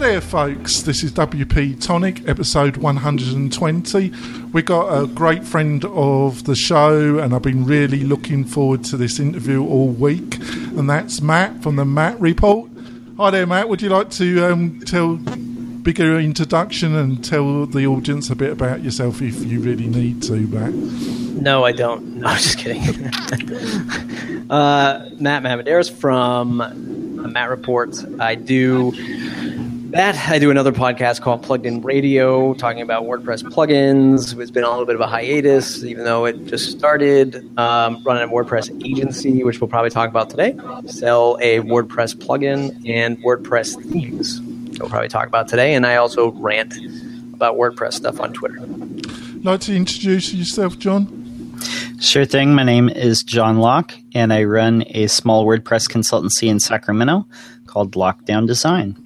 there, folks. This is WP Tonic, episode 120. We got a great friend of the show, and I've been really looking forward to this interview all week. And that's Matt from the Matt Report. Hi there, Matt. Would you like to um, tell bigger introduction and tell the audience a bit about yourself if you really need to, Matt? No, I don't. No, I'm just kidding. uh, Matt Medeiros from Matt Report. I do that. I do another podcast called Plugged In Radio, talking about WordPress plugins. It's been a little bit of a hiatus, even though it just started. Um, running a WordPress agency, which we'll probably talk about today. Sell a WordPress plugin and WordPress themes. We'll probably talk about today. And I also rant about WordPress stuff on Twitter. Like to introduce yourself, John? Sure thing. My name is John Locke, and I run a small WordPress consultancy in Sacramento called Lockedown Design.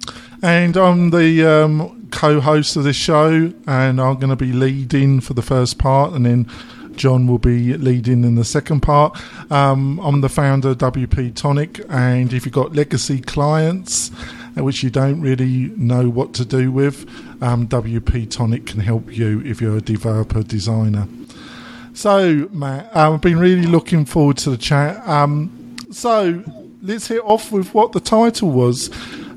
And I'm the um, co host of this show, and I'm going to be leading for the first part, and then John will be leading in the second part. Um, I'm the founder of WP Tonic, and if you've got legacy clients, uh, which you don't really know what to do with, um, WP Tonic can help you if you're a developer designer. So, Matt, uh, I've been really looking forward to the chat. Um, so, let's hit off with what the title was.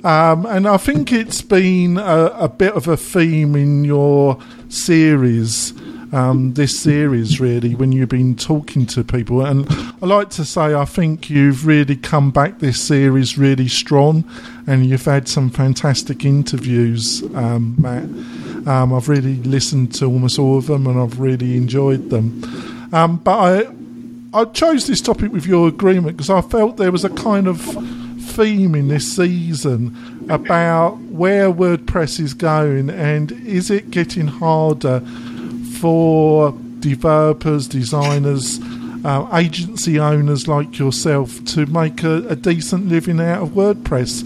Um, and I think it's been a, a, bit of a theme in your series, um, this series, really, when you've been talking to people. And I like to say, I think you've really come back this series really strong, and you've had some fantastic interviews, um, Matt. Um, I've really listened to almost all of them, and I've really enjoyed them. Um, but I, I chose this topic with your agreement because I felt there was a kind of theme in this season about where WordPress is going and is it getting harder for developers, designers, uh, agency owners like yourself to make a, a decent living out of WordPress?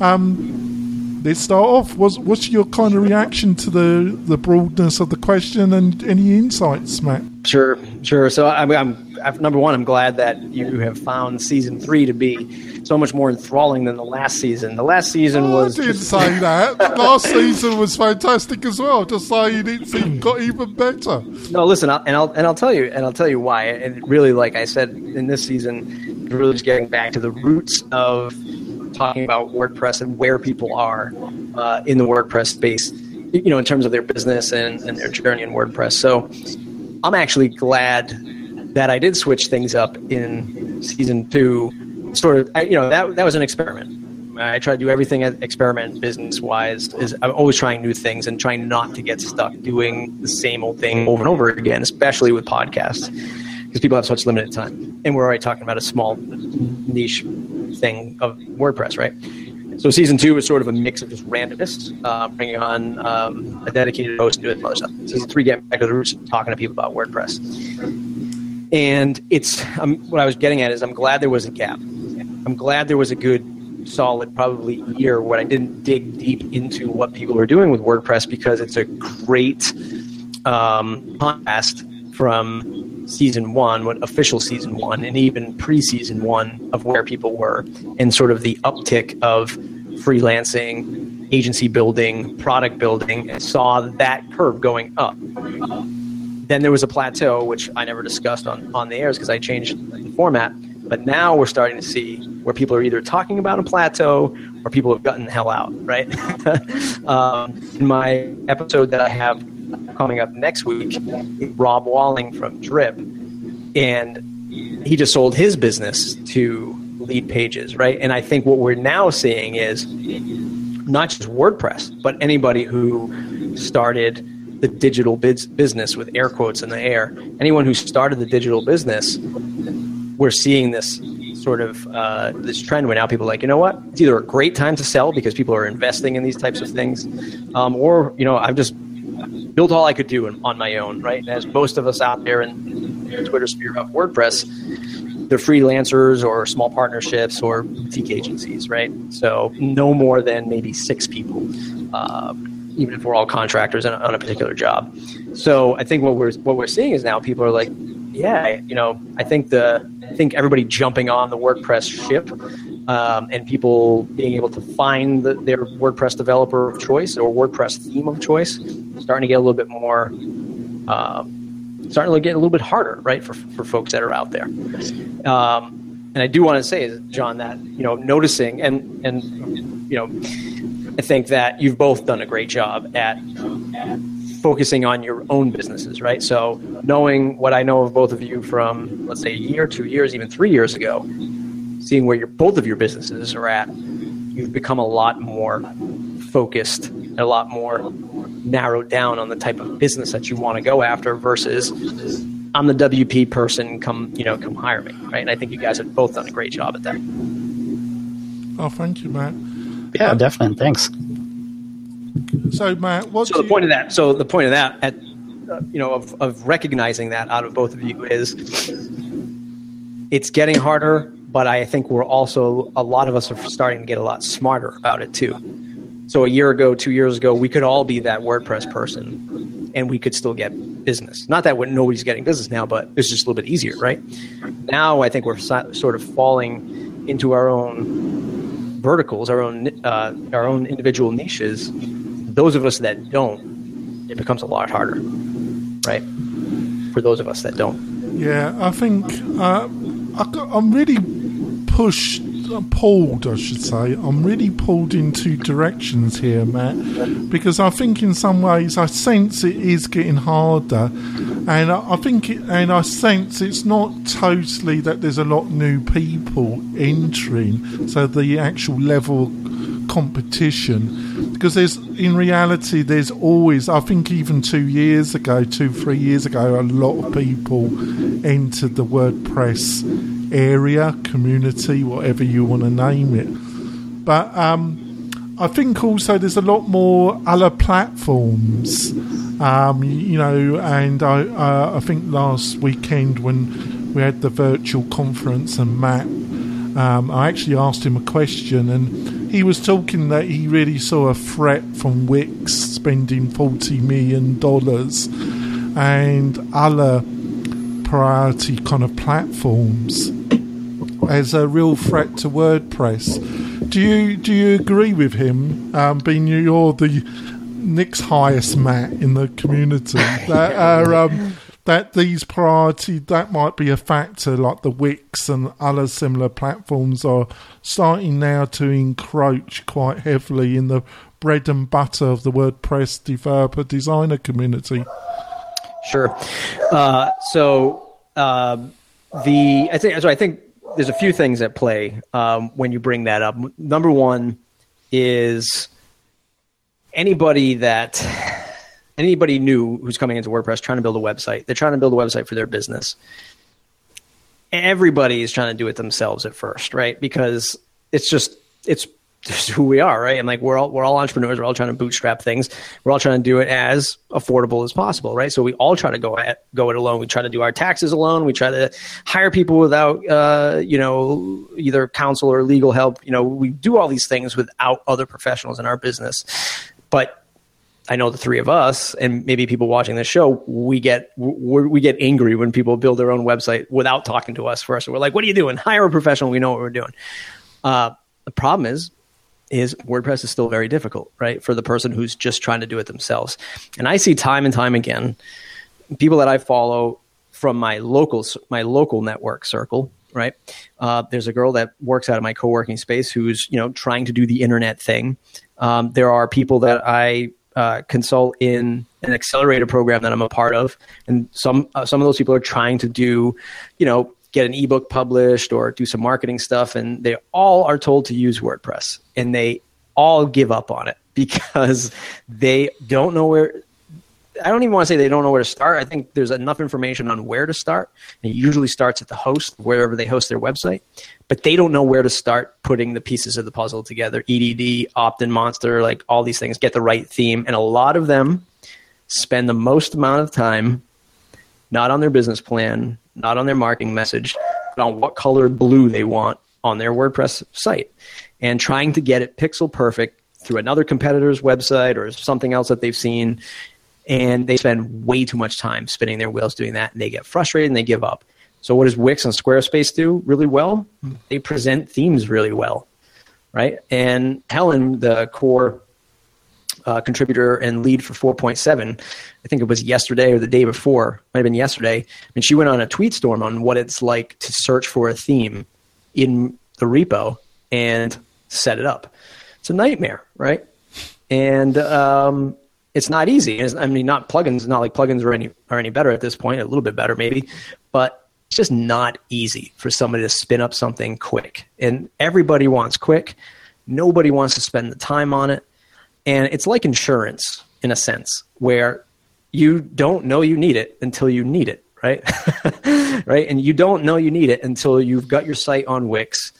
Um, let's start off. What's, what's your kind of reaction to the, the broadness of the question and any insights, Matt? Sure, sure. So I, I'm, I'm number one. I'm glad that you have found season three to be so much more enthralling than the last season. The last season oh, was. I didn't just... say that. last season was fantastic as well. Just saying it got even better. No, listen, I'll, and I'll and I'll tell you, and I'll tell you why. And really, like I said in this season, really just getting back to the roots of talking about WordPress and where people are uh, in the WordPress space. You know, in terms of their business and, and their journey in WordPress. So, I'm actually glad that I did switch things up in season two sort of, you know, that that was an experiment. I try to do everything experiment business wise. Is I'm always trying new things and trying not to get stuck doing the same old thing over and over again, especially with podcasts, because people have such limited time. And we're already talking about a small niche thing of WordPress, right? So season two was sort of a mix of just randomness, uh, bringing on um, a dedicated host to do it. Season three, getting back to the roots, talking to people about WordPress. And it's um, what I was getting at is I'm glad there was a gap I'm glad there was a good solid probably year when I didn't dig deep into what people were doing with WordPress because it's a great um, contrast from season one, what official season one, and even pre-season one of where people were, and sort of the uptick of freelancing, agency building, product building, and saw that curve going up. Then there was a plateau, which I never discussed on, on the airs because I changed the format but now we're starting to see where people are either talking about a plateau or people have gotten the hell out, right? um, in my episode that I have coming up next week, Rob Walling from Drip, and he just sold his business to Leadpages, right? And I think what we're now seeing is not just WordPress, but anybody who started the digital biz- business with air quotes in the air. Anyone who started the digital business we're seeing this sort of uh, this trend where now people are like, you know what? It's either a great time to sell because people are investing in these types of things, um, or you know, I've just built all I could do on my own, right? As most of us out there in, the Twitter sphere of WordPress, they're freelancers or small partnerships or boutique agencies, right? So no more than maybe six people, uh, even if we're all contractors on a, on a particular job. So I think what we're what we're seeing is now people are like, yeah, you know, I think the I think everybody jumping on the WordPress ship um, and people being able to find the, their WordPress developer of choice or WordPress theme of choice, starting to get a little bit more, uh, starting to get a little bit harder, right, for, for folks that are out there. Um, and I do want to say, John, that you know, noticing and and you know, I think that you've both done a great job at focusing on your own businesses, right? So knowing what I know of both of you from, let's say, a year, two years, even three years ago, seeing where your both of your businesses are at, you've become a lot more focused, and a lot more narrowed down on the type of business that you want to go after versus I'm the WP person, come you know, come hire me, right? And I think you guys have both done a great job at that. Oh, thank you, Matt. Yeah, definitely. Thanks. So, Matt, what? So the you... point of that. So the point of that, at, uh, you know, of of recognizing that out of both of you is, it's getting harder, but I think we're also a lot of us are starting to get a lot smarter about it too. So a year ago, two years ago, we could all be that WordPress person, and we could still get business. Not that nobody's getting business now, but it's just a little bit easier, right? Now I think we're sort of falling into our own verticals, our own uh, our own individual niches, those of us that don't, it becomes a lot harder, right? For those of us that don't. Yeah, I think uh, I, am really pushed, pulled, I should say. I'm really pulled in two directions here, Matt, because I think in some ways I sense it is getting harder, and I, I think, it, and I sense it's not totally that there's a lot new people entering, so the actual level competition because there's in reality there's always I think even two years ago two three years ago a lot of people entered the WordPress area community whatever you want to name it. But um, I think also there's a lot more other platforms. Um, you know and I uh, I think last weekend when we had the virtual conference and Matt um, I actually asked him a question and he was talking that he really saw a threat from Wix spending $40 million and other priority kind of platforms as a real threat to WordPress. Do you do you agree with him? Um, being you're the next highest Matt in the community, that are um, that these priority that might be a factor like the Wix and other similar platforms are starting now to encroach quite heavily in the bread and butter of the WordPress developer designer community. Sure. Uh, so uh, the I think so. I think there's a few things at play um, when you bring that up. Number one is anybody that anybody new who's coming into WordPress trying to build a website, they're trying to build a website for their business. Everybody is trying to do it themselves at first, right? Because it's just it's just who we are, right? And like we're all we're all entrepreneurs. We're all trying to bootstrap things. We're all trying to do it as affordable as possible, right? So we all try to go at, go it alone. We try to do our taxes alone. We try to hire people without, uh, you know, either counsel or legal help. You know, we do all these things without other professionals in our business. But I know the three of us, and maybe people watching this show, we get we get angry when people build their own website without talking to us first. We're like, "What are you doing? Hire a professional. We know what we're doing." Uh, the problem is, is WordPress is still very difficult, right, for the person who's just trying to do it themselves. And I see time and time again, people that I follow from my local my local network circle, right? Uh, there's a girl that works out of my co-working space who's you know trying to do the internet thing. Um, there are people that I uh, consult in an accelerator program that I'm a part of, and some uh, some of those people are trying to do, you know, get an ebook published or do some marketing stuff, and they all are told to use WordPress, and they all give up on it because they don't know where I don't even want to say they don't know where to start. I think there's enough information on where to start. It usually starts at the host, wherever they host their website, but they don't know where to start putting the pieces of the puzzle together. EDD, OptinMonster, like all these things, get the right theme, and a lot of them spend the most amount of time not on their business plan, not on their marketing message, but on what color blue they want on their WordPress site, and trying to get it pixel perfect through another competitor's website or something else that they've seen and they spend way too much time spinning their wheels doing that and they get frustrated and they give up So what does Wix and Squarespace do really well? They present themes really well, right? And Helen, the core uh, contributor and lead for 4.7, I think it was yesterday or the day before, might have been yesterday. I mean, she went on a tweet storm on what it's like to search for a theme in the repo and set it up. It's a nightmare, right? And um, it's not easy. It's, I mean, not plugins, not like plugins are any are any better at this point. A little bit better, maybe, but it's just not easy for somebody to spin up something quick. And everybody wants quick. Nobody wants to spend the time on it. And it's like insurance in a sense, where you don't know you need it until you need it, right? right? And you don't know you need it until you've got your site on Wix.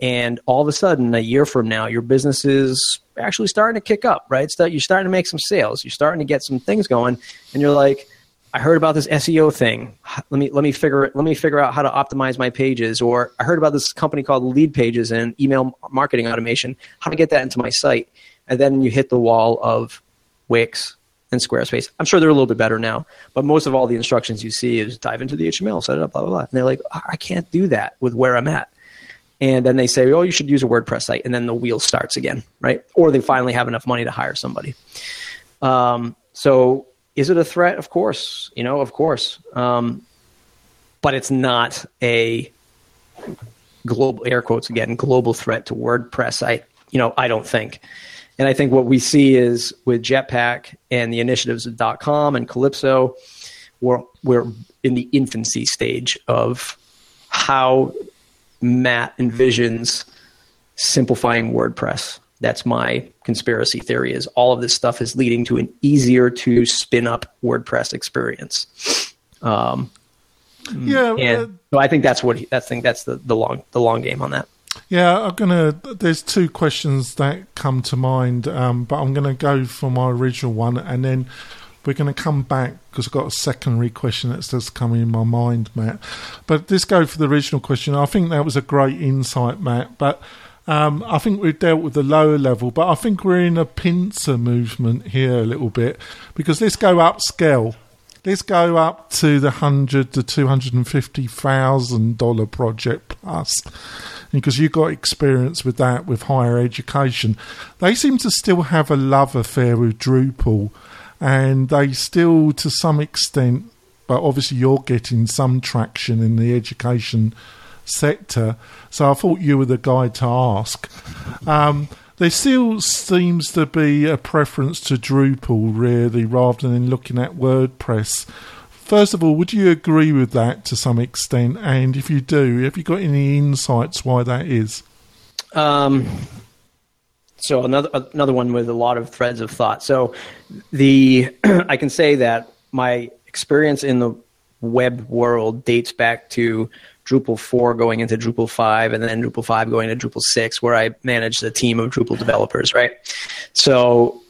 And all of a sudden a year from now your business is actually starting to kick up right? So you're starting to make some sales. You're starting to get some things going. And you're like i heard about this seo thing. Let me let me figure let me figure out how to optimize my pages. Or i heard about this company called Leadpages and email marketing automation. How to get that into my site? And then you hit the wall of wix and Squarespace. I'm sure they're a little bit better now, but most of all the instructions you see is dive into the HTML, set it up, blah blah blah. And they're like, I can't do that with where I'm at and then they say, "Oh, you should use a WordPress site," and then the wheel starts again, right? Or they finally have enough money to hire somebody. Um, so, is it a threat? Of course, you know, of course, um, but it's not a global air quotes again global threat to WordPress. I, you know, I don't think. And I think what we see is with Jetpack and the initiatives of .com and Calypso, we're we're in the infancy stage of how Matt envisions simplifying WordPress. That's my conspiracy theory is all of this stuff is leading to an easier to spin up WordPress experience. Um, yeah, and uh, so I think that's what he, that's think that's the, the long the long game on that. Yeah, I'm gonna. There's two questions that come to mind, um, but I'm gonna go for my original one, and then we're to come back because I've got a secondary question that's just coming in my mind, Matt. But let's go for the original question. I think that was a great insight, Matt. But um, I think we've dealt with the lower level, but I think we're in a pincer movement here a little bit because let's go upscale. Let's go up to the hundred to two hundred and fifty thousand dollar project plus, because you've got experience with that with higher education. They seem to still have a love affair with Drupal and they still, to some extent, but obviously you're getting some traction in the education sector. So I thought you were the guy to ask. Um, there still seems to be a preference to Drupal, really, rather than looking at WordPress. First of all, would you agree with that to some extent? And if you do, have you got any insights why that is? Um, so another another one with a lot of threads of thought. So the I can say that my experience in the web world dates back to Drupal 4 going into Drupal 5 and then Drupal 5 going to Drupal 6 where I managed a team of Drupal developers, right? So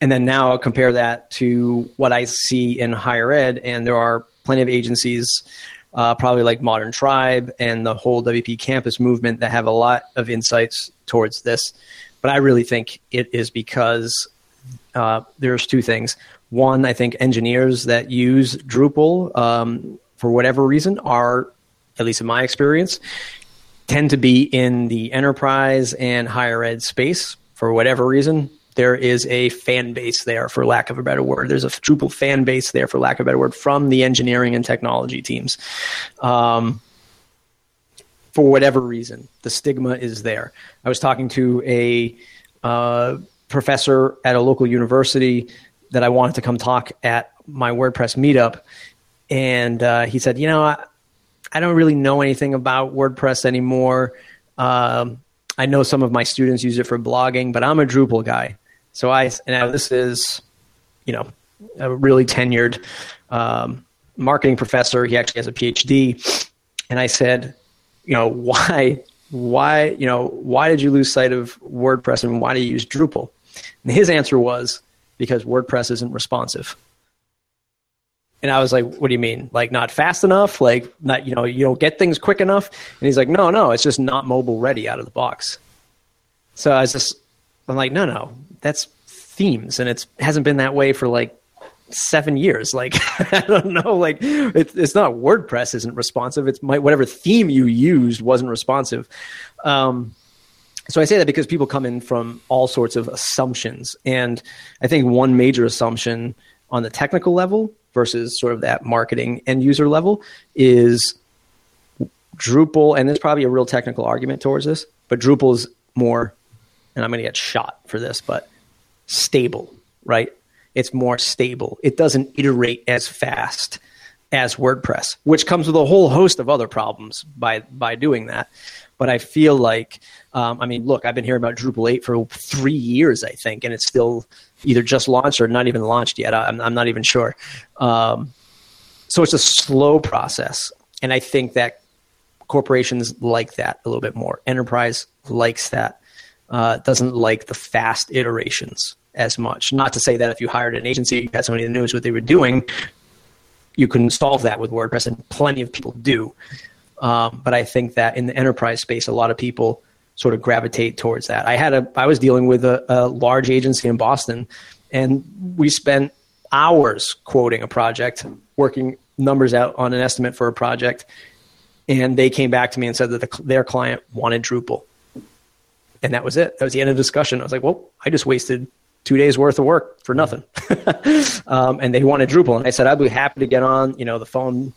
and then now I'll compare that to what I see in higher ed and there are plenty of agencies uh, probably like Modern Tribe and the whole WP campus movement that have a lot of insights towards this. But I really think it is because uh, there's two things. One, I think engineers that use Drupal um, for whatever reason are, at least in my experience, tend to be in the enterprise and higher ed space for whatever reason. There is a fan base there, for lack of a better word. There's a Drupal fan base there, for lack of a better word, from the engineering and technology teams. Um, for whatever reason, the stigma is there. I was talking to a uh, professor at a local university that I wanted to come talk at my WordPress meetup, and uh, he said, "You know, I, I, don't really know anything about WordPress anymore. Um, I know some of my students use it for blogging, but I'm a Drupal guy. So I now this is, you know, a really tenured um, marketing professor. He actually has a PhD, and I said, you know, why, why, you know, why did you lose sight of WordPress and why do you use Drupal? And his answer was because WordPress isn't responsive. And I was like, what do you mean? Like not fast enough? Like not, you know, you don't get things quick enough? And he's like, no, no, it's just not mobile ready out of the box. So I was just, I'm like, no, no, that's themes. And it hasn't been that way for like seven years. Like I don't know, like it's it's not WordPress isn't responsive. It's my whatever theme you used wasn't responsive. Um, so I say that because people come in from all sorts of assumptions, and I think one major assumption on the technical level versus sort of that marketing end user level is Drupal, and there's probably a real technical argument towards this, but Drupal is more, and I'm going to get shot for this, but stable, right? It's more stable. It doesn't iterate as fast as WordPress, which comes with a whole host of other problems by by doing that. But I feel like, um, I mean, look, I've been hearing about Drupal 8 for three years, I think, and it's still either just launched or not even launched yet. I'm, I'm not even sure. Um, so it's a slow process. And I think that corporations like that a little bit more. Enterprise likes that, uh, doesn't like the fast iterations as much. Not to say that if you hired an agency, you had somebody that knows what they were doing, you can solve that with WordPress, and plenty of people do. Um, but I think that in the enterprise space, a lot of people sort of gravitate towards that. I had a, I was dealing with a, a large agency in Boston, and we spent hours quoting a project, working numbers out on an estimate for a project, and they came back to me and said that the, their client wanted Drupal, and that was it. That was the end of the discussion. I was like, well, I just wasted two days worth of work for nothing. um, and they wanted Drupal. And I said, I'd be happy to get on, you know, the phone,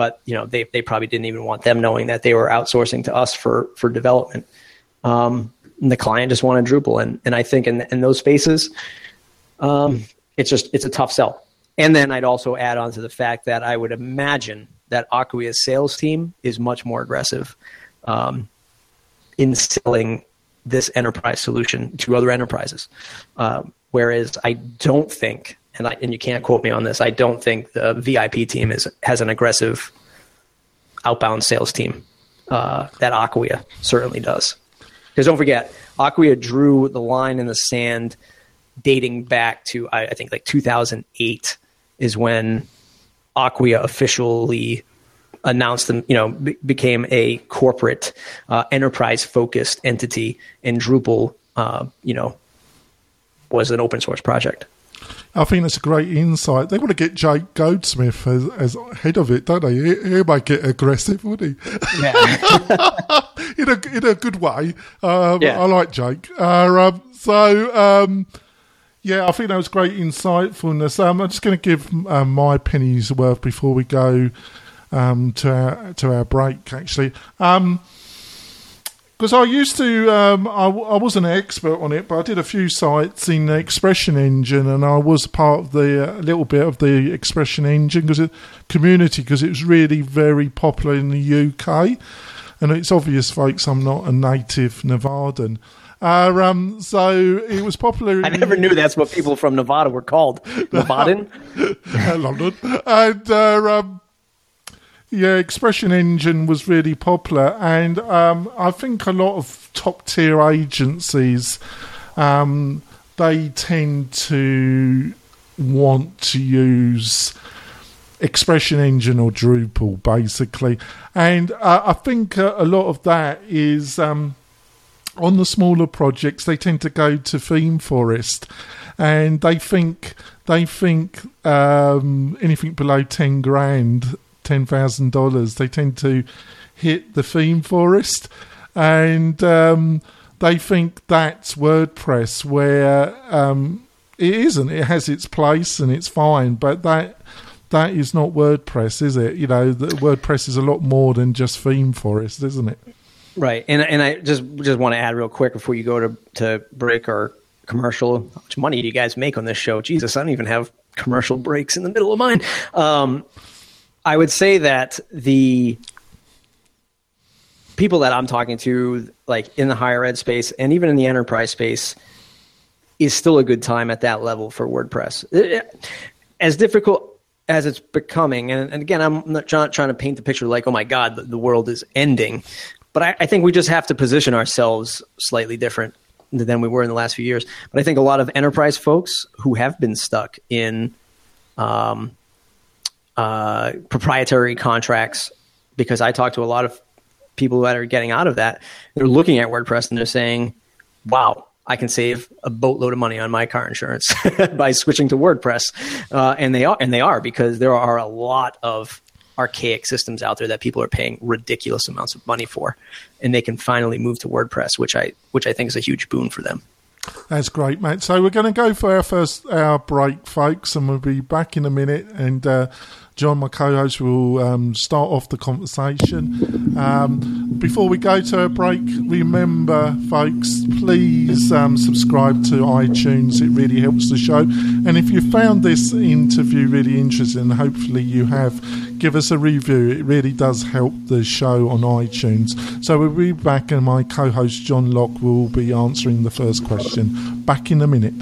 but you know, they, they probably didn't even want them knowing that they were outsourcing to us for, for development. Um, the client just wanted Drupal. And, and I think in, in those spaces, um, it's just, it's a tough sell. And then I'd also add on to the fact that I would imagine that Acquia's sales team is much more aggressive um, in selling this enterprise solution to other enterprises. Um, whereas I don't think, and, I, and you can't quote me on this, I don't think the VIP team is has an aggressive outbound sales team uh, that Acquia certainly does. Because don't forget, Acquia drew the line in the sand dating back to, I, I think, like 2008 is when Acquia officially announced them, you know, be- became a corporate uh, enterprise focused entity, and Drupal, uh, you know, was an open source project. I think that's a great insight. They want to get Jake Goldsmith as, as head of it, don't they? He, he might get aggressive, would he? Yeah. in a in a good way. Um, yeah. I like Jake. Uh, um, so. Um, yeah, I think that was great insightfulness. Um, I'm just going to give um, my pennies worth before we go um, to our to our break actually. Because I used to, um, I, I wasn't an expert on it, but I did a few sites in the Expression Engine, and I was part of the a little bit of the Expression Engine because community because it was really very popular in the UK, and it's obvious, folks, I'm not a native Nevadan. Uh, um, so it was popular. I never knew that's what people from Nevada were called, Nevadan, London, and uh, um, yeah, Expression Engine was really popular, and um, I think a lot of top tier agencies um, they tend to want to use Expression Engine or Drupal, basically, and uh, I think uh, a lot of that is. Um, on the smaller projects, they tend to go to ThemeForest, and they think they think um, anything below ten grand ten thousand dollars, they tend to hit the theme forest, and um, they think that's WordPress, where um, it isn't. It has its place and it's fine, but that that is not WordPress, is it? You know, the WordPress is a lot more than just theme forest, isn't it? Right, and and I just just want to add real quick before you go to to break our commercial. How much money do you guys make on this show? Jesus, I don't even have commercial breaks in the middle of mine. Um, I would say that the people that I'm talking to, like in the higher ed space and even in the enterprise space, is still a good time at that level for WordPress. As difficult as it's becoming, and, and again, I'm not trying, trying, to paint the picture like, oh my God, the, the world is ending. But I, I, think we just have to position ourselves slightly different than we were in the last few years. But I think a lot of enterprise folks who have been stuck in um, uh, proprietary contracts because I talk to a lot of people that are getting out of that. They're looking at WordPress and they're saying, "Wow, I can save a boatload of money on my car insurance by switching to WordPress, uh, and they are and they are because there are a lot of archaic systems out there that people are paying ridiculous amounts of money for, and they can finally move to WordPress, which I which I think is a huge boon for them. That's great, mate. So we're going to go for our first hour break, folks, and we'll be back in a minute. And uh, John, my co-host, will um, start off the conversation. Um, before we go to a break, remember, folks, please um, subscribe to iTunes. It really helps the show. And if you found this interview really interesting, hopefully you have, give us a review. It really does help the show on iTunes. So we'll be back, and my co-host John Locke will be answering the first question. Back in a minute.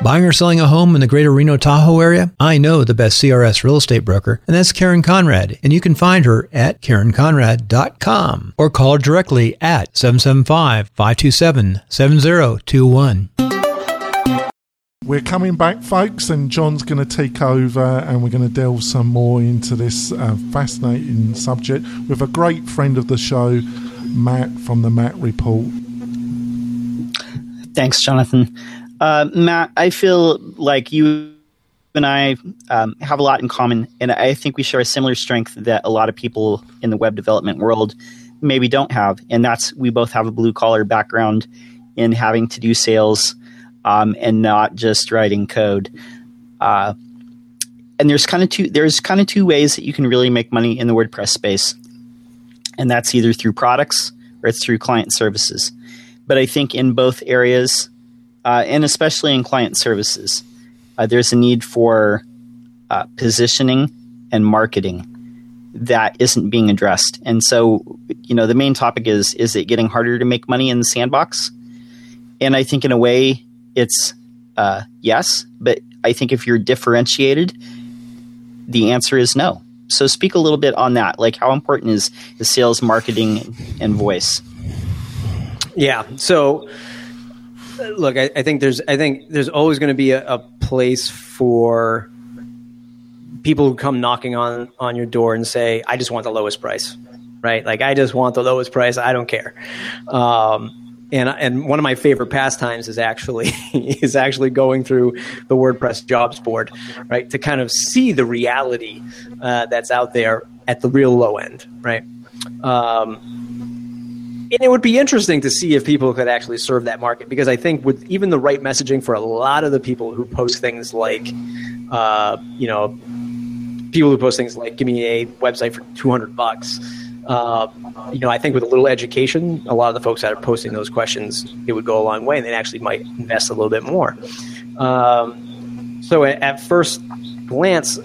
Buying or selling a home in the greater Reno Tahoe area? I know the best CRS real estate broker, and that's Karen Conrad. And you can find her at KarenConrad.com or call her directly at 775 527 7021. We're coming back, folks, and John's going to take over and we're going to delve some more into this uh, fascinating subject with a great friend of the show, Matt from the Matt Report. Thanks, Jonathan. Uh, Matt, I feel like you and I um, have a lot in common, and I think we share a similar strength that a lot of people in the web development world maybe don't have, and that's we both have a blue collar background in having to do sales um, and not just writing code. Uh, and there's kind of two there's kind of two ways that you can really make money in the WordPress space, and that's either through products or it's through client services. But I think in both areas, uh, and especially in client services, uh, there's a need for uh, positioning and marketing that isn't being addressed. And so, you know, the main topic is is it getting harder to make money in the sandbox? And I think in a way, it's uh, yes, but I think if you're differentiated, the answer is no. So speak a little bit on that. Like how important is the sales, marketing, and voice? Yeah. So look, I, I, think there's I think there's always going to be a, a, place for people who come knocking on on your door and say, "I just want the lowest price," right? Like I just want the lowest price. I don't care. Um, and and one of my favorite pastimes is actually is actually going through the WordPress jobs board, right, to kind of see the reality uh, that's out there at the real low end, right. Um, and it would be interesting to see if people could actually serve that market because I think with even the right messaging for a lot of the people who post things like, uh, you know, people who post things like, give me a website for 200 bucks. Uh, you know, I think with a little education, a lot of the folks that are posting those questions, it would go a long way and they actually might invest a little bit more. Um, so at, at first glance,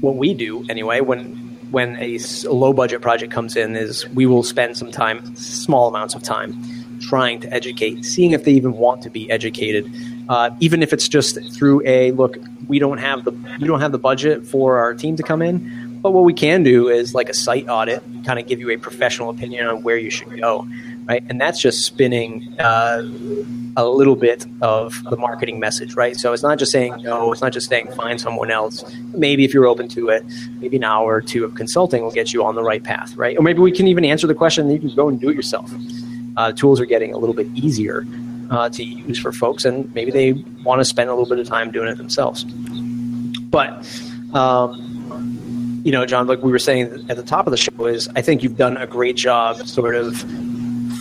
what we do anyway, when when a, a low budget project comes in is we will spend some time, small amounts of time, trying to educate, seeing if they even want to be educated, uh, even if it's just through a look. We don't have the we don't have the budget for our team to come in, but what we can do is like a site audit, kind of give you a professional opinion on where you should go right? And that's just spinning uh, a little bit of the marketing message, right? So it's not just saying no, it's not just saying find someone else. Maybe if you're open to it, maybe an hour or two of consulting will get you on the right path, right? Or maybe we can even answer the question you can go and do it yourself. Uh, tools are getting a little bit easier uh, to use for folks, and maybe they want to spend a little bit of time doing it themselves. But um, you know, John, like we were saying at the top of the show, is I think you've done a great job, sort of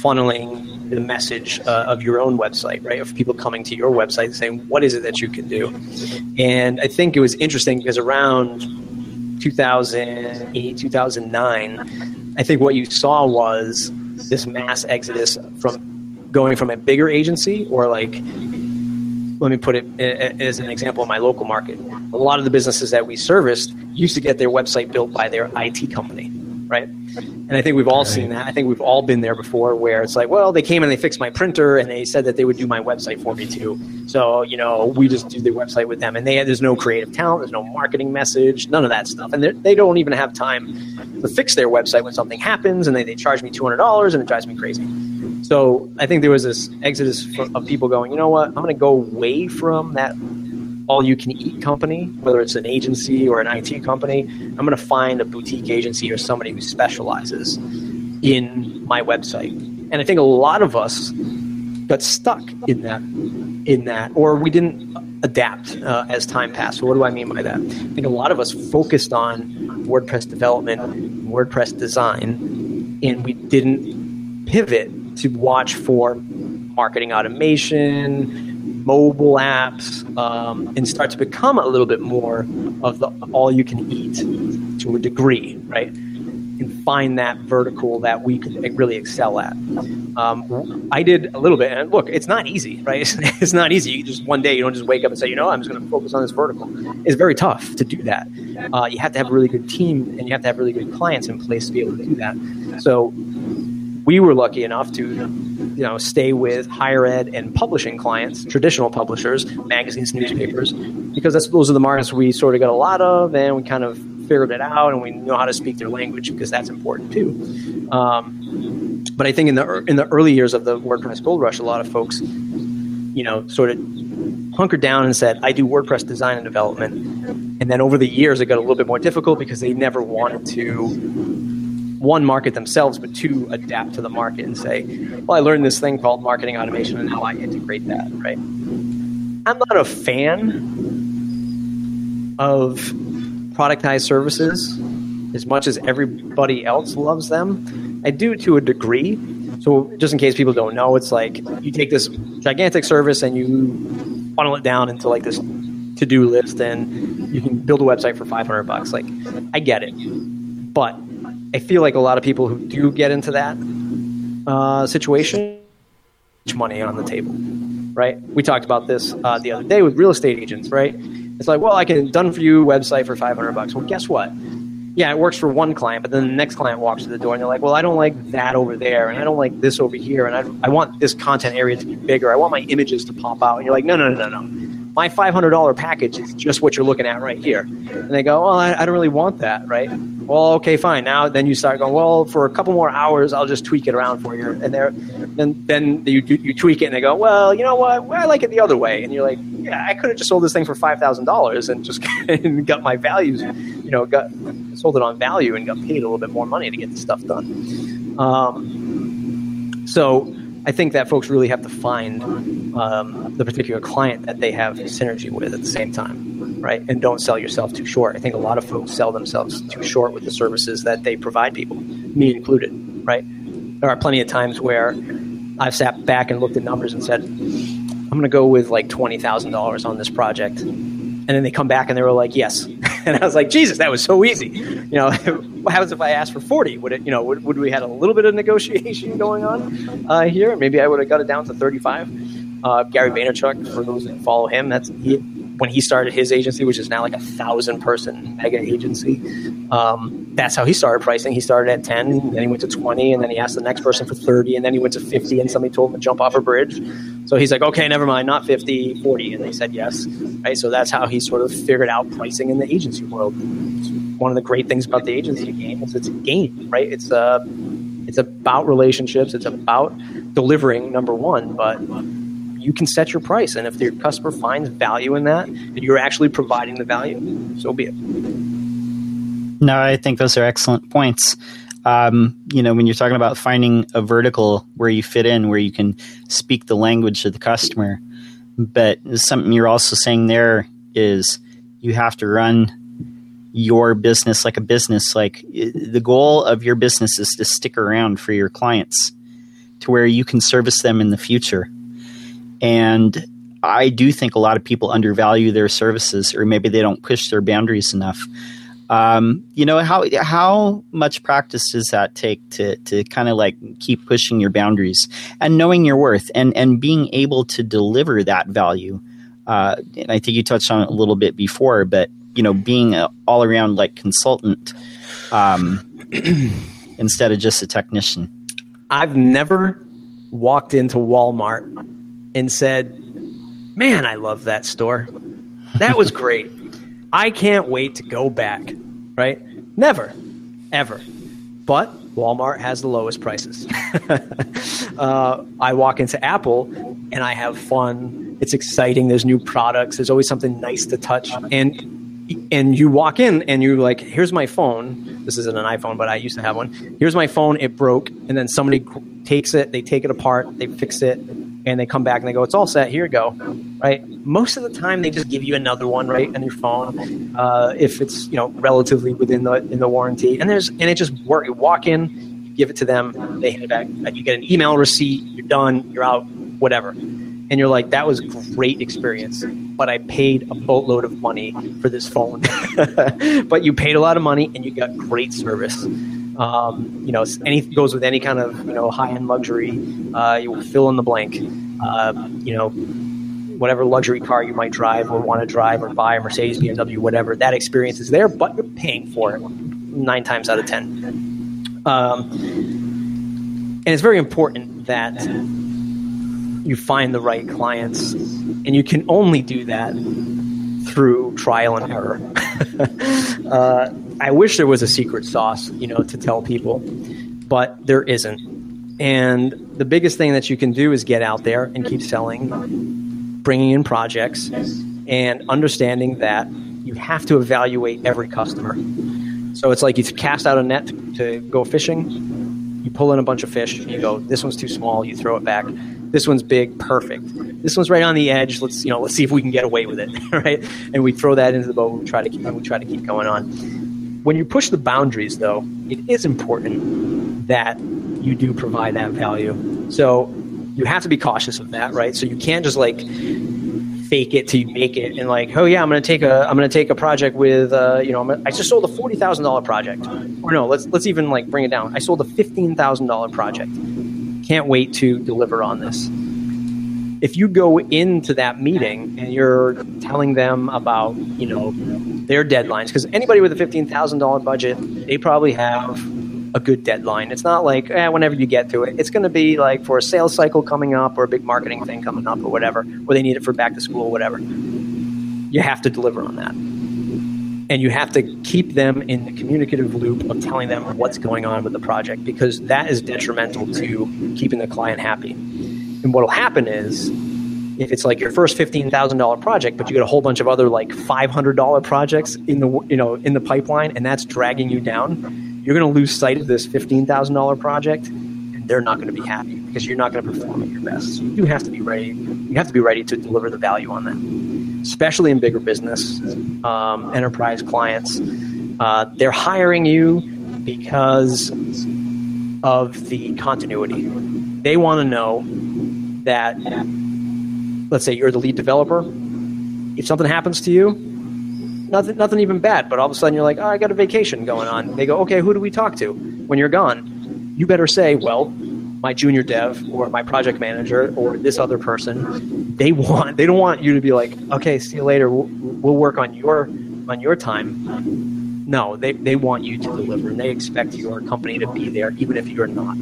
funneling the message uh, of your own website, right? Of people coming to your website saying, what is it that you can do? And I think it was interesting because around 2008, 2009, I think what you saw was this mass exodus from going from a bigger agency or like let me put it as an example in my local market. A lot of the businesses that we serviced used to get their website built by their IT company, right? And I think we've all right. seen that. I think we've all been there before where it's like, well, they came and they fixed my printer and they said that they would do my website for me too. So, you know, we just do the website with them. And they there's no creative talent, there's no marketing message, none of that stuff. And they don't even have time to fix their website when something happens and they, they charge me $200 and it drives me crazy. So I think there was this exodus of people going, you know what, I'm going to go away from that all you can eat company, whether it's an agency or an IT company, I'm going to find a boutique agency or somebody who specializes in my website. And I think a lot of us got stuck in that in that, or we didn't adapt uh, as time passed. So what do I mean by that? I think a lot of us focused on WordPress development, WordPress design, and we didn't pivot to watch for marketing automation, mobile apps, um, and start to become a little bit more of the all you can eat to a degree, right? and find that vertical that we could really excel at. Um, I did a little bit, and look, it's not easy, right? It's, it's not easy. You just one day you don't just wake up and say, you know, I'm just going to focus on this vertical. It's very tough to do that. Uh, you have to have a really good team, and you have to have really good clients in place to be able to do that. So we were lucky enough to you know stay with higher ed and publishing clients traditional publishers magazines newspapers because that's those are the markets we sort of got a lot of and we kind of figured it out and we know how to speak their language because that's important too. Um, but I think in the in the early years of the WordPress gold rush, a lot of folks, you know, sort of hunkered down and said, "I do WordPress design and development." And then over the years, it got a little bit more difficult because they never wanted to one market themselves, but two adapt to the market and say, "Well, I learned this thing called marketing automation, and now I integrate that." Right? I'm not a fan of productized services as much as everybody else loves them. I do to a degree. So, just in case people don't know, it's like you take this gigantic service and you funnel it down into like this to do list, and you can build a website for 500 bucks. Like, I get it. But I feel like a lot of people who do get into that uh, situation, money on the table, right? We talked about this uh, the other day with real estate agents, right? It's like, well, I can done for you website for 500 bucks. Well, guess what? Yeah, it works for one client, but then the next client walks to the door and they're like, well, I don't like that over there, and I don't like this over here, and I, I want this content area to be bigger. I want my images to pop out. And you're like, no, no, no, no, no my $500 package is just what you're looking at right here. And they go, well, I, I, don't really want that, right? Well, okay, fine. Now, then you start going, well, for a couple more hours, I'll just tweak it around for you. And then, then you, you tweak it and they go, well, you know what? Well, I like it the other way. And you're like, yeah, I could have just sold this thing for $5,000 and just and got my values, you know, got sold it on value and got paid a little bit more money to get the stuff done. Um, so, I think that folks really have to find um, the particular client that they have synergy with at the same time, right? And don't sell yourself too short. I think a lot of folks sell themselves too short with the services that they provide people, me included, right? There are plenty of times where I've sat back and looked at numbers and said, I'm going to go with like $20,000 on this project and then they come back and they were like, yes. And I was like, Jesus, that was so easy. You know, what happens if I asked for 40? Would it, you know, would, would we had a little bit of negotiation going on uh, here? Maybe I would have got it down to 35. Uh, Gary Vaynerchuk, for those that follow him, that's he, when he started his agency, which is now like a thousand person mega agency. Um, that's how he started pricing. He started at 10, then he went to 20, and then he asked the next person for 30, and then he went to 50, and somebody told him to jump off a bridge. So he's like, okay, never mind, not 50, 40. And they said yes. Right. So that's how he sort of figured out pricing in the agency world. One of the great things about the agency game is it's a game, right? It's a, uh, it's about relationships. It's about delivering number one, but you can set your price. And if your customer finds value in that, and you're actually providing the value, so be it. No, I think those are excellent points um, you know, when you're talking about finding a vertical where you fit in, where you can speak the language of the customer, but something you're also saying there is you have to run your business like a business. Like the goal of your business is to stick around for your clients to where you can service them in the future. And I do think a lot of people undervalue their services, or maybe they don't push their boundaries enough. Um, you know how how much practice does that take to to kind of like keep pushing your boundaries and knowing your worth and and being able to deliver that value. Uh, and I think you touched on it a little bit before, but you know, being an all around like consultant um, instead of just a technician. I've never walked into Walmart and said, "Man, I love that store. That was great." I can't wait to go back, right? Never, ever. But Walmart has the lowest prices. uh, I walk into Apple and I have fun. It's exciting. There's new products. There's always something nice to touch. And and you walk in and you're like, here's my phone. This isn't an iPhone, but I used to have one. Here's my phone. It broke. And then somebody takes it, they take it apart, they fix it, and they come back and they go, "It's all set. Here you go." Right. Most of the time, they just give you another one right on your phone uh, if it's you know relatively within the in the warranty. And there's and it just work. You walk in, you give it to them, they hand it back. You get an email receipt. You're done. You're out. Whatever. And you're like, that was great experience, but I paid a boatload of money for this phone. but you paid a lot of money and you got great service. Um, you know, any goes with any kind of you know high end luxury. Uh, you fill in the blank. Uh, you know, whatever luxury car you might drive or want to drive or buy, a Mercedes, BMW, whatever. That experience is there, but you're paying for it nine times out of ten. Um, and it's very important that you find the right clients, and you can only do that through trial and error. uh, I wish there was a secret sauce, you know, to tell people, but there isn't. And the biggest thing that you can do is get out there and keep selling, bringing in projects, and understanding that you have to evaluate every customer. So it's like you cast out a net to go fishing, you pull in a bunch of fish, you go, this one's too small, you throw it back. This one's big, perfect. This one's right on the edge. Let's you know, let's see if we can get away with it, right? And we throw that into the boat. We try to keep, we try to keep going on when you push the boundaries, though, it is important that you do provide that value. So you have to be cautious of that, right? So you can't just like fake it till you make it and like, oh yeah, I'm to take a I'm to take a project with uh, you know gonna, i just sold a forty thousand dollar project, or no, let's let's even like bring it down. I sold a fifteen thousand dollar project. Can't wait to deliver on this. If you go into that meeting and you're telling them about you know their deadlines because anybody with a $15000 budget they probably have a good deadline. It's not like eh, whenever you get to it it's going to be like for a sales cycle coming up or a big marketing thing coming up or whatever or they need it for back to school or whatever. You have to deliver on that and you have to keep them in the communicative loop of telling them what's going on with the project because that is detrimental to keeping the client happy and what'll happen is if it's like your first fifteen thousand dollar project, but you get a whole bunch of other like five hundred dollar projects in the you know in the pipeline, and that's dragging you down, you're going to lose sight of this fifteen thousand dollar project, and they're not going to be happy because you're not going to perform at your best. So you have to be ready. You have to be ready to deliver the value on that, especially in bigger business, um, enterprise clients. Uh, they're hiring you because of the continuity. They want to know that let's say you're the lead developer. If something happens to you, nothing nothing even bad, but all of a sudden you're like, oh, I got a vacation going on. They go, okay, who do we talk to when you're gone? You better say, well, my junior dev or my project manager or this other person. They want they don't want you to be like, okay, see you later. We'll, we'll work on your on your time. No, they, they want you to deliver and they expect your company to be there even if you're not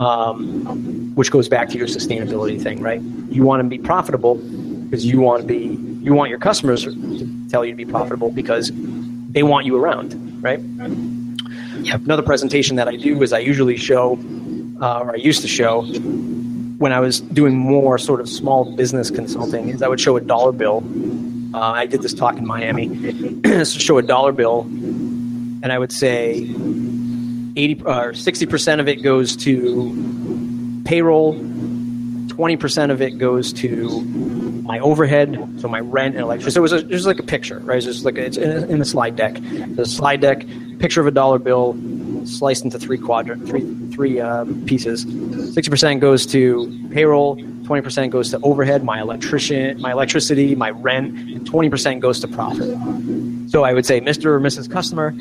um, which goes back to your sustainability thing, right? You want to be profitable because you want to be you want your customers to tell you to be profitable because they want you around, right? Yep. Another presentation that I do is I usually show, uh, or I used to show, when I was doing more sort of small business consulting, is I would show a dollar bill. Uh, I did this talk in Miami. so show a dollar bill, and I would say 80 or 60% of it goes to payroll, 20% of it goes to my overhead, so my rent and electricity. So it was, a, it was like a picture, right? It's just like a, it's in, in the slide deck. The slide deck, picture of a dollar bill, sliced into three quadrant, three three uh, pieces. Sixty percent goes to payroll, twenty percent goes to overhead, my electrician, my electricity, my rent, and twenty percent goes to profit. So I would say, Mr. or Mrs. Customer,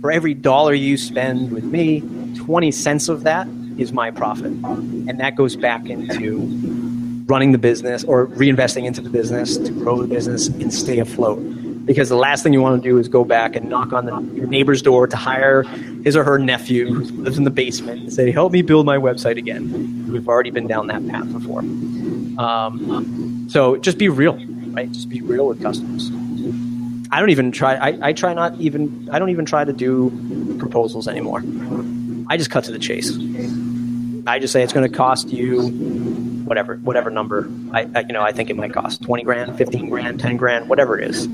for every dollar you spend with me, 20 cents of that is my profit. And that goes back into running the business or reinvesting into the business to grow the business and stay afloat. Because the last thing you want to do is go back and knock on the, your neighbor's door to hire his or her nephew who lives in the basement and say, Help me build my website again. We've already been down that path before. Um, so just be real, right? Just be real with customers. I don't even try. I, I try not even. I don't even try to do proposals anymore. I just cut to the chase. I just say it's going to cost you whatever whatever number I, I, you know I think it might cost twenty grand, fifteen grand, ten grand, whatever it is.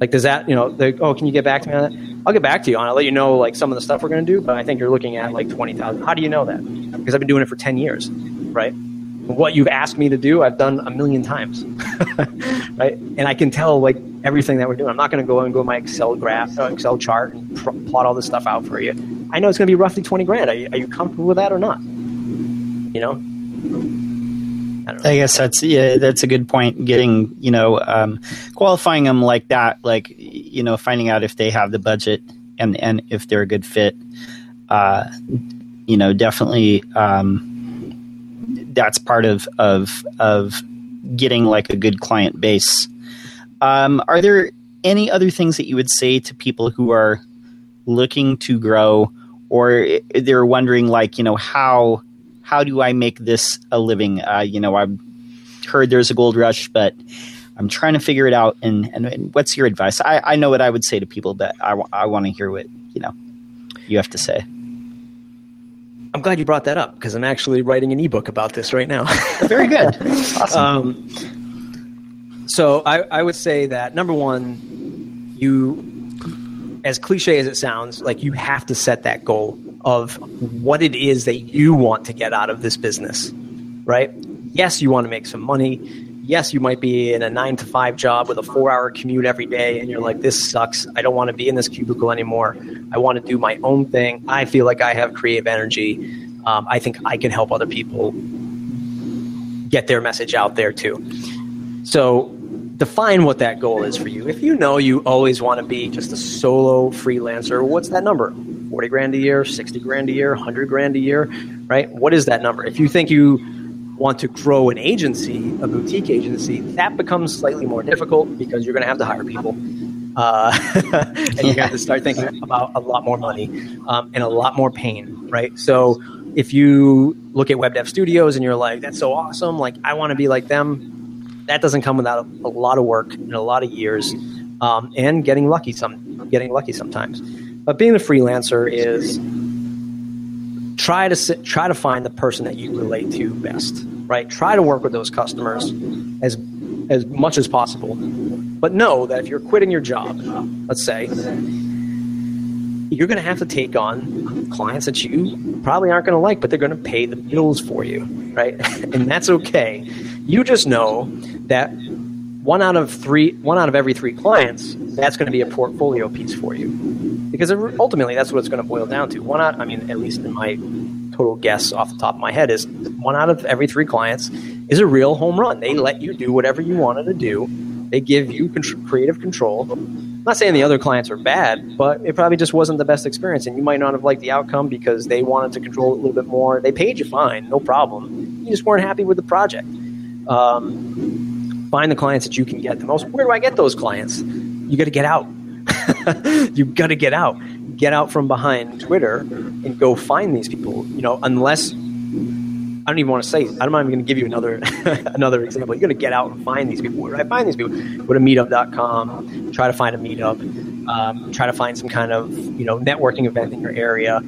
Like does that you know? oh, can you get back to me on that? I'll get back to you on. It. I'll let you know like some of the stuff we're going to do, but I think you're looking at like twenty thousand. How do you know that? Because I've been doing it for ten years, right? what you've asked me to do, I've done a million times, right? And I can tell like everything that we're doing. I'm not going to go and go my Excel graph, uh, Excel chart, and pr- plot all this stuff out for you. I know it's going to be roughly 20 grand. Are you, are you comfortable with that or not? You know. I, I guess that's yeah, that's a good point. Getting you know um, qualifying them like that, like you know, finding out if they have the budget and and if they're a good fit. Uh, you know, definitely um, that's part of of of getting like a good client base. Um, are there any other things that you would say to people who are looking to grow, or they're wondering like you know how how do I make this a living? Uh, you know, I've heard there's a gold rush, but I'm trying to figure it out. And, and, and what's your advice? I, I know what I would say to people, but I, I want to hear what you know you have to say. I'm glad you brought that up because I'm actually writing an ebook about this right now. Very good. awesome. Um, so I, I would say that number one, you, as cliche as it sounds, like you have to set that goal of what it is that you want to get out of this business, right? Yes, you want to make some money. Yes, you might be in a nine to five job with a four hour commute every day, and you're like, this sucks. I don't want to be in this cubicle anymore. I want to do my own thing. I feel like I have creative energy. Um, I think I can help other people get their message out there too. So define what that goal is for you. If you know you always want to be just a solo freelancer, what's that number? 40 grand a year, 60 grand a year, 100 grand a year, right? What is that number? If you think you want to grow an agency, a boutique agency, that becomes slightly more difficult because you're going to have to hire people. Uh, and you have to start thinking about a lot more money um, and a lot more pain, right? So if you look at Web Dev Studios and you're like, that's so awesome, like I want to be like them, that doesn't come without a, a lot of work and a lot of years um, and getting lucky some getting lucky sometimes. But being a freelancer is try to sit, try to find the person that you relate to best, right? Try to work with those customers as as much as possible. But know that if you're quitting your job, let's say, you're going to have to take on clients that you probably aren't going to like, but they're going to pay the bills for you, right? and that's okay. You just know that one out of three, one out of every three clients, that's going to be a portfolio piece for you, because ultimately that's what it's going to boil down to. One out, I mean, at least in my total guess off the top of my head, is one out of every three clients is a real home run. They let you do whatever you wanted to do. They give you creative control. I'm not saying the other clients are bad, but it probably just wasn't the best experience, and you might not have liked the outcome because they wanted to control it a little bit more. They paid you fine, no problem. You just weren't happy with the project. Um, find the clients that you can get the most. Where do I get those clients? You got to get out. You got to get out. Get out from behind Twitter and go find these people. You know, unless I don't even want to say. I'm not even going to give you another another example. You're going to get out and find these people. Where I find these people? Go to meetup.com. Try to find a meetup. Um, try to find some kind of you know networking event in your area.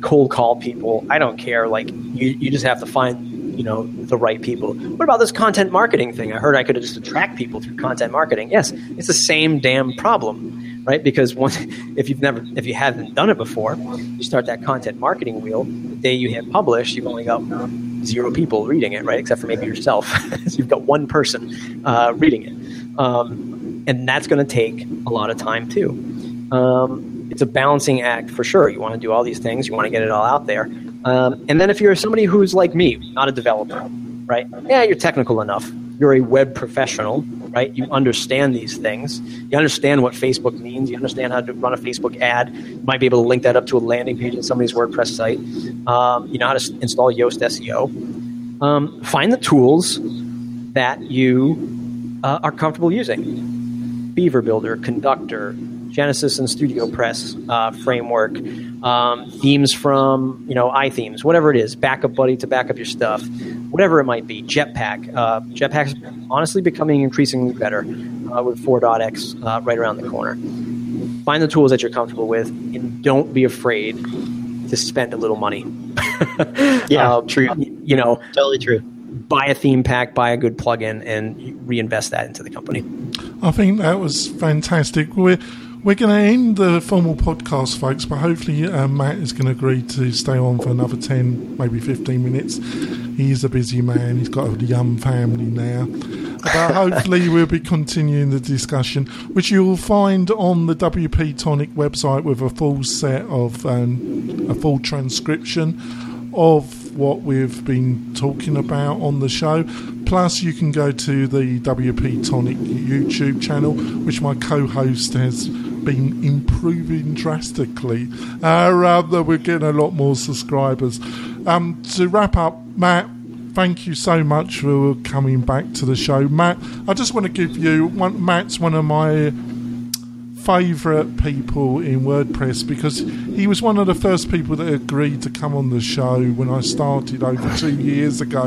Cold call people. I don't care. Like you, you just have to find you know the right people. What about this content marketing thing? I heard I could just attract people through content marketing. Yes, it's the same damn problem, right? Because once if you've never if you haven't done it before, you start that content marketing wheel. The day you hit publish, you've only got zero people reading it, right? Except for maybe yourself. so you've got one person uh, reading it, um, and that's going to take a lot of time too. Um, it's a balancing act for sure. You want to do all these things, you want to get it all out there, um, and then if you're somebody who's like me, not a developer, right? Yeah, you're technical enough. You're a web professional, right? You understand these things. You understand what Facebook means. You understand how to run a Facebook ad. You might be able to link that up to a landing page in somebody's WordPress site. Um, you know how to install Yoast SEO. Um, find the tools that you uh, are comfortable using. Beaver Builder, Conductor, Genesis and Studio Press uh, framework, um, themes from you know iThemes, whatever it is, Backup Buddy to back up your stuff, whatever it might be. Jetpack, uh, Jetpack's honestly becoming increasingly better uh, with 4.x uh, right around the corner. Find the tools that you're comfortable with, and don't be afraid to spend a little money. yeah, uh, true. You know, totally true buy a theme pack, buy a good plugin, and reinvest that into the company. I think that was fantastic. We're we're going to end the formal podcast, folks, but hopefully uh, Matt is going to agree to stay on for another 10, maybe 15 minutes. He's a busy man, he's got a young family now. But hopefully, we'll be continuing the discussion, which you will find on the WP Tonic website with a full set of um, a full transcription of what we've been talking about on the show. Plus, you can go to the WP Tonic YouTube channel, which my co host has been improving drastically. Uh, rather, we're getting a lot more subscribers. Um, to wrap up, Matt, thank you so much for coming back to the show. Matt, I just want to give you one, Matt's one of my favourite people in WordPress because he was one of the first people that agreed to come on the show when I started over two years ago.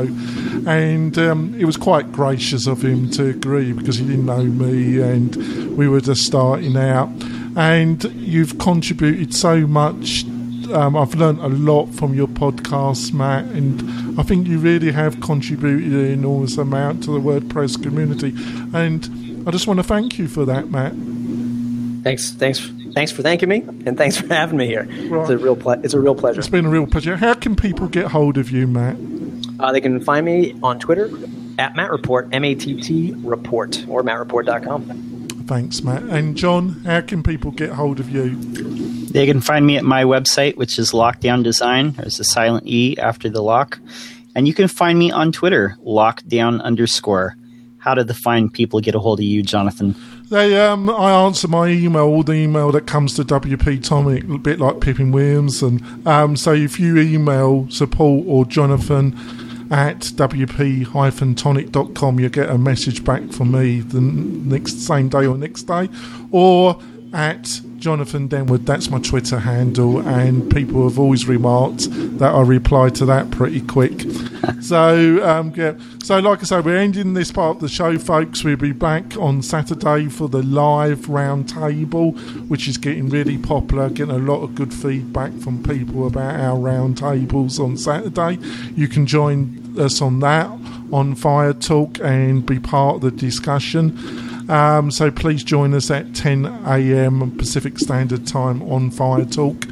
And um, it was quite gracious of him to agree because he didn't know me and we were just starting out. And you've contributed so much um, I've learned a lot from your podcast, Matt, and I think you really have contributed an enormous amount to the WordPress community. And I just want to thank you for that, Matt. Thanks, thanks, thanks for thanking me, and thanks for having me here. Right. It's a real, ple- it's a real pleasure. It's been a real pleasure. How can people get hold of you, Matt? Uh, they can find me on Twitter at Matt Report, M A T T Report, or mattreport.com. Thanks, Matt. And John, how can people get hold of you? They can find me at my website, which is Lockedown Design. There's a silent E after the lock. And you can find me on Twitter, lockedown underscore. How did the fine people get a hold of you, Jonathan? They, um, I answer my email, all the email that comes to WP Tonic, a bit like Pippin Williamson. And um, so if you email support or Jonathan at wp-tonic.com, you get a message back from me the next same day or next day. Or at Jonathan Denwood. That's my Twitter handle, and people have always remarked that I reply to that pretty quick. so, um, yeah. So, like I say, we're ending this part of the show, folks. We'll be back on Saturday for the live round table, which is getting really popular. Getting a lot of good feedback from people about our round tables on Saturday. You can join us on that on Fire Talk and be part of the discussion. Um, so please join us at 10 a.m. Pacific Standard Time on Fire Talk,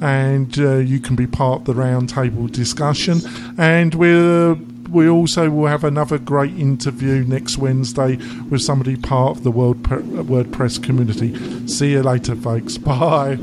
and uh, you can be part of the roundtable discussion. And we're we also will have another great interview next Wednesday with somebody part of the World WordPress community. See you later, folks. Bye.